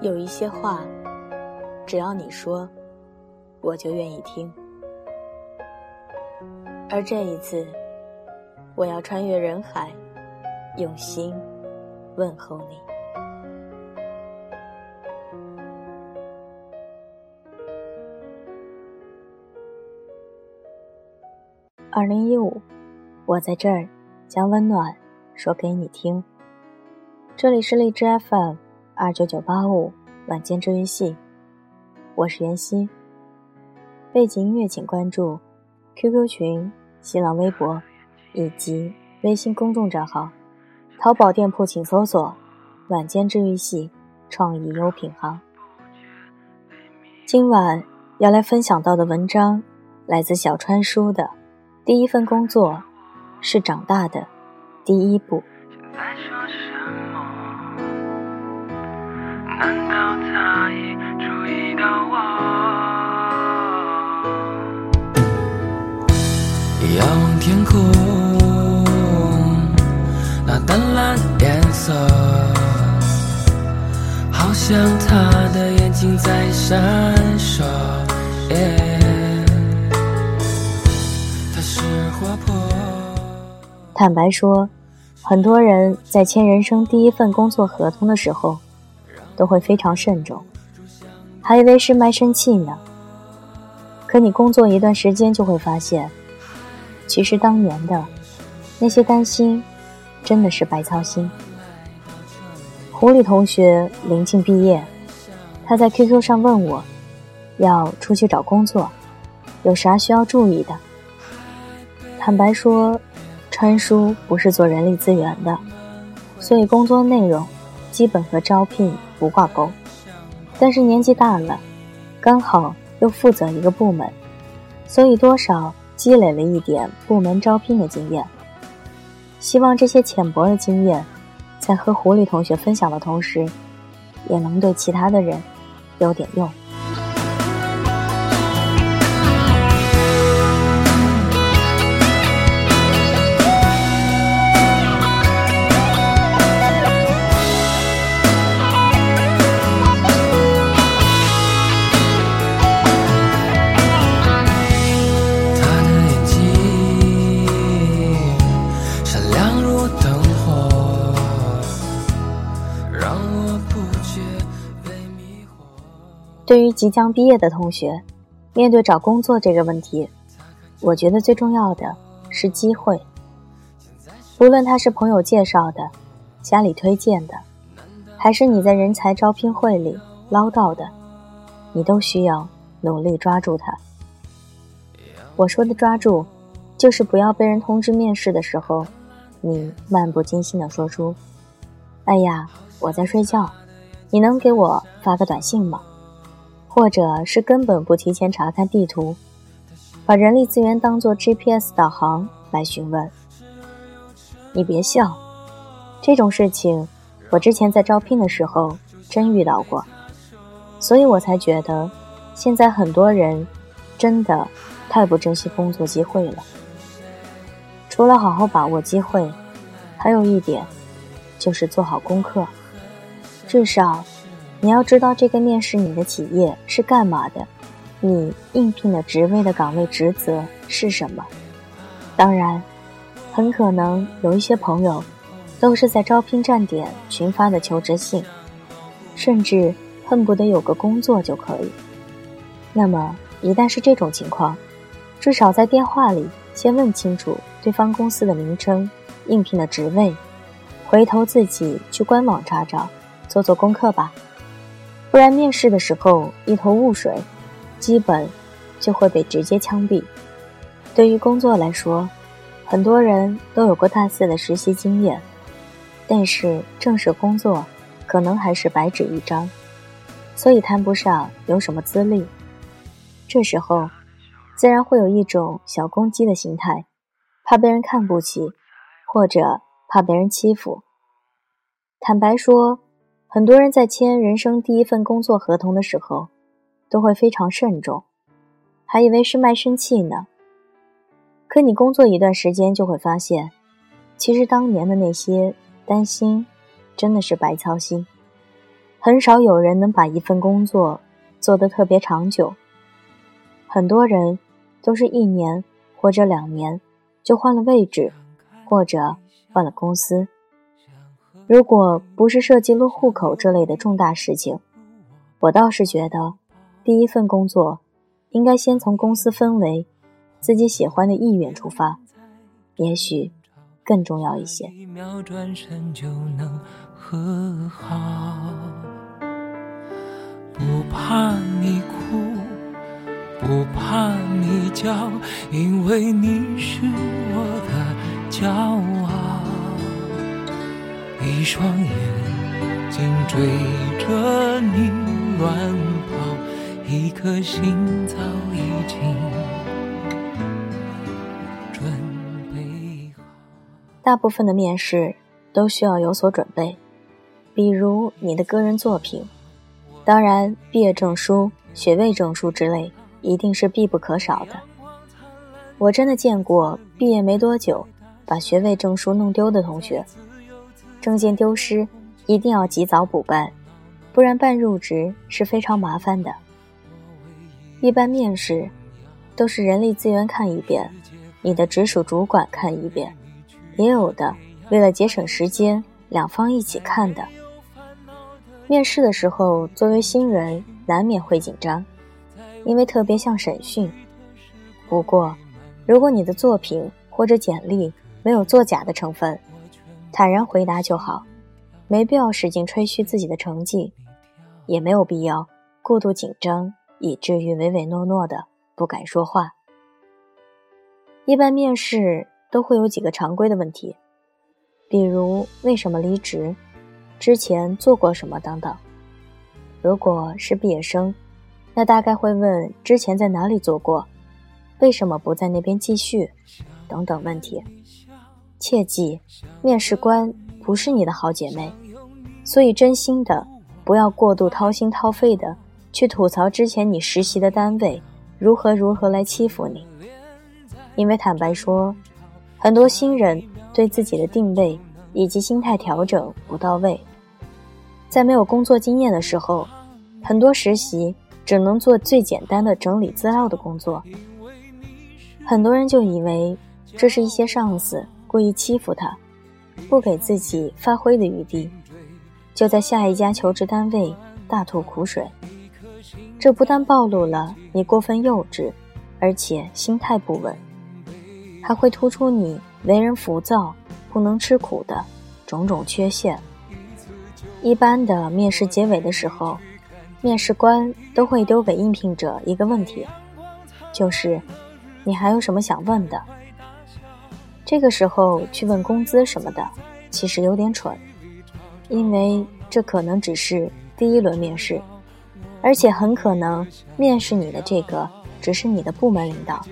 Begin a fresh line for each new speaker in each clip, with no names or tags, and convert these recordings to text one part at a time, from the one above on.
有一些话，只要你说，我就愿意听。而这一次，我要穿越人海，用心问候你。二零一五，我在这儿将温暖说给你听。这里是荔枝 FM。二九九八五晚间治愈系，我是袁熙。背景音乐请关注 QQ 群、新浪微博以及微信公众账号。淘宝店铺请搜索“晚间治愈系创意优品行”。今晚要来分享到的文章来自小川书的《第一份工作是长大的第一步》。难道他已注意到我？仰望天空，那淡蓝颜色，好像他的眼睛在闪烁。他是活泼。坦白说，很多人在签人生第一份工作合同的时候。都会非常慎重，还以为是卖身契呢。可你工作一段时间就会发现，其实当年的那些担心，真的是白操心。狐狸同学临近毕业，他在 QQ 上问我，要出去找工作，有啥需要注意的？坦白说，川叔不是做人力资源的，所以工作内容基本和招聘。不挂钩，但是年纪大了，刚好又负责一个部门，所以多少积累了一点部门招聘的经验。希望这些浅薄的经验，在和狐狸同学分享的同时，也能对其他的人有点用。对于即将毕业的同学，面对找工作这个问题，我觉得最重要的是机会。不论他是朋友介绍的、家里推荐的，还是你在人才招聘会里捞到的，你都需要努力抓住它。我说的抓住，就是不要被人通知面试的时候，你漫不经心地说出：“哎呀，我在睡觉，你能给我发个短信吗？”或者是根本不提前查看地图，把人力资源当做 GPS 导航来询问。你别笑，这种事情我之前在招聘的时候真遇到过，所以我才觉得现在很多人真的太不珍惜工作机会了。除了好好把握机会，还有一点就是做好功课，至少。你要知道这个面试你的企业是干嘛的，你应聘的职位的岗位职责是什么。当然，很可能有一些朋友都是在招聘站点群发的求职信，甚至恨不得有个工作就可以。那么，一旦是这种情况，至少在电话里先问清楚对方公司的名称、应聘的职位，回头自己去官网查找，做做功课吧。不然面试的时候一头雾水，基本就会被直接枪毙。对于工作来说，很多人都有过大四的实习经验，但是正式工作可能还是白纸一张，所以谈不上有什么资历。这时候，自然会有一种小公鸡的心态，怕被人看不起，或者怕被人欺负。坦白说。很多人在签人生第一份工作合同的时候，都会非常慎重，还以为是卖身契呢。可你工作一段时间，就会发现，其实当年的那些担心，真的是白操心。很少有人能把一份工作做得特别长久。很多人都是一年或者两年就换了位置，或者换了公司。如果不是涉及落户口这类的重大事情，我倒是觉得，第一份工作应该先从公司氛围、自己喜欢的意愿出发，也许更重要一些。一秒转身就能和好不怕你哭，不怕你叫，因为你是我的骄傲。一双眼睛追着你乱跑，一颗心早已经准备好。大部分的面试都需要有所准备，比如你的个人作品。当然，毕业证书、学位证书之类一定是必不可少的。我真的见过毕业没多久把学位证书弄丢的同学。证件丢失，一定要及早补办，不然办入职是非常麻烦的。一般面试都是人力资源看一遍，你的直属主管看一遍，也有的为了节省时间，两方一起看的。面试的时候，作为新人难免会紧张，因为特别像审讯。不过，如果你的作品或者简历没有作假的成分，坦然回答就好，没必要使劲吹嘘自己的成绩，也没有必要过度紧张以至于唯唯诺诺的不敢说话。一般面试都会有几个常规的问题，比如为什么离职。之前做过什么等等。如果是毕业生，那大概会问之前在哪里做过，为什么不在那边继续，等等问题。切记，面试官不是你的好姐妹，所以真心的不要过度掏心掏肺的去吐槽之前你实习的单位如何如何来欺负你。因为坦白说，很多新人对自己的定位以及心态调整不到位。在没有工作经验的时候，很多实习只能做最简单的整理资料的工作。很多人就以为这是一些上司故意欺负他，不给自己发挥的余地，就在下一家求职单位大吐苦水。这不但暴露了你过分幼稚，而且心态不稳，还会突出你为人浮躁、不能吃苦的种种缺陷。一般的面试结尾的时候，面试官都会丢给应聘者一个问题，就是“你还有什么想问的？”这个时候去问工资什么的，其实有点蠢，因为这可能只是第一轮面试，而且很可能面试你的这个只是你的部门领导，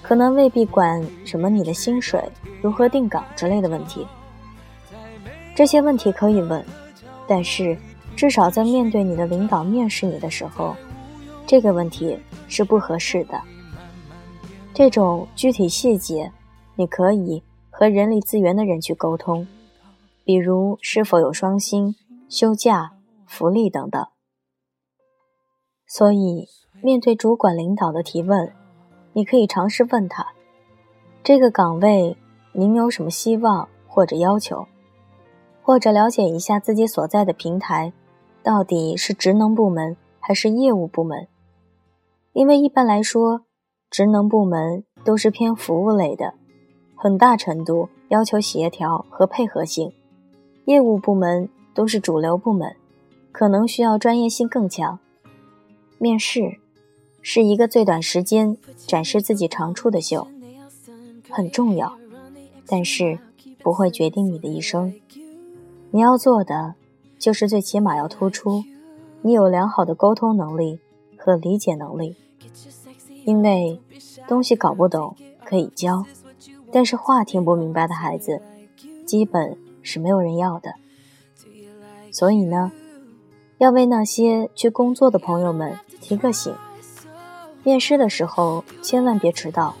可能未必管什么你的薪水如何定岗之类的问题。这些问题可以问。但是，至少在面对你的领导面试你的时候，这个问题是不合适的。这种具体细节，你可以和人力资源的人去沟通，比如是否有双薪、休假、福利等等。所以，面对主管领导的提问，你可以尝试问他：这个岗位您有什么希望或者要求？或者了解一下自己所在的平台，到底是职能部门还是业务部门？因为一般来说，职能部门都是偏服务类的，很大程度要求协调和配合性；业务部门都是主流部门，可能需要专业性更强。面试是一个最短时间展示自己长处的秀，很重要，但是不会决定你的一生。你要做的，就是最起码要突出，你有良好的沟通能力和理解能力。因为东西搞不懂可以教，但是话听不明白的孩子，基本是没有人要的。所以呢，要为那些去工作的朋友们提个醒：面试的时候千万别迟到，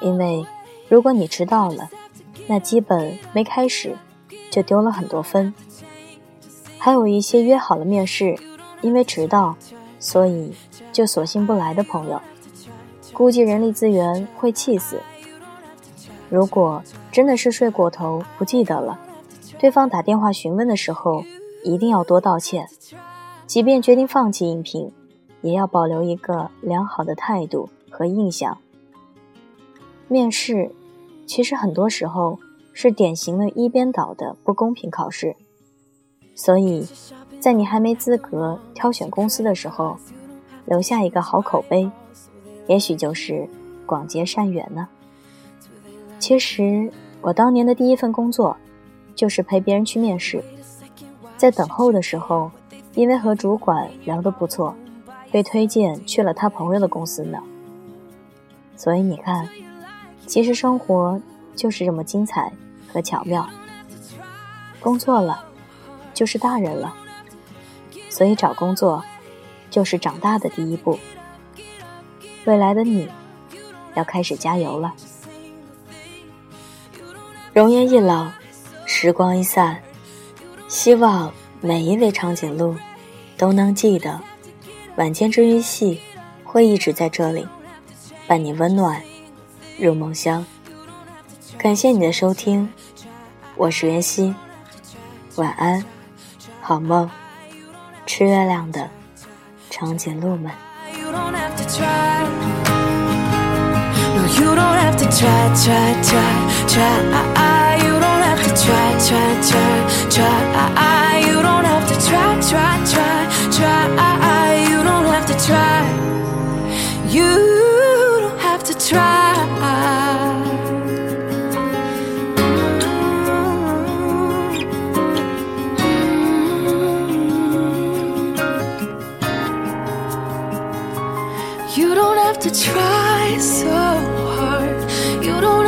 因为如果你迟到了，那基本没开始。就丢了很多分。还有一些约好了面试，因为迟到，所以就索性不来的朋友，估计人力资源会气死。如果真的是睡过头不记得了，对方打电话询问的时候，一定要多道歉。即便决定放弃应聘，也要保留一个良好的态度和印象。面试，其实很多时候是典型的一边倒的不公平考试。所以，在你还没资格挑选公司的时候，留下一个好口碑，也许就是广结善缘呢。其实，我当年的第一份工作，就是陪别人去面试，在等候的时候，因为和主管聊得不错，被推荐去了他朋友的公司呢。所以你看，其实生活就是这么精彩和巧妙。工作了。就是大人了，所以找工作就是长大的第一步。未来的你要开始加油了。容颜一老，时光一散，希望每一位长颈鹿都能记得，晚间治愈系会一直在这里，伴你温暖入梦乡。感谢你的收听，我是袁熙，晚安。好梦，吃月亮的长颈鹿们。to try so try. Ah, you don't have to
try, try, try, try. Ah, you don't have to try, try, try, try. Ah, you don't have to try. You don't have to try. You don't have to try so hard. You don't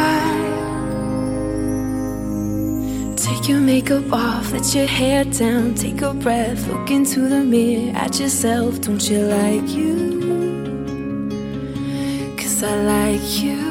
Makeup off, let your hair down, take a breath, look into the mirror at yourself. Don't you like you? Cause I like you.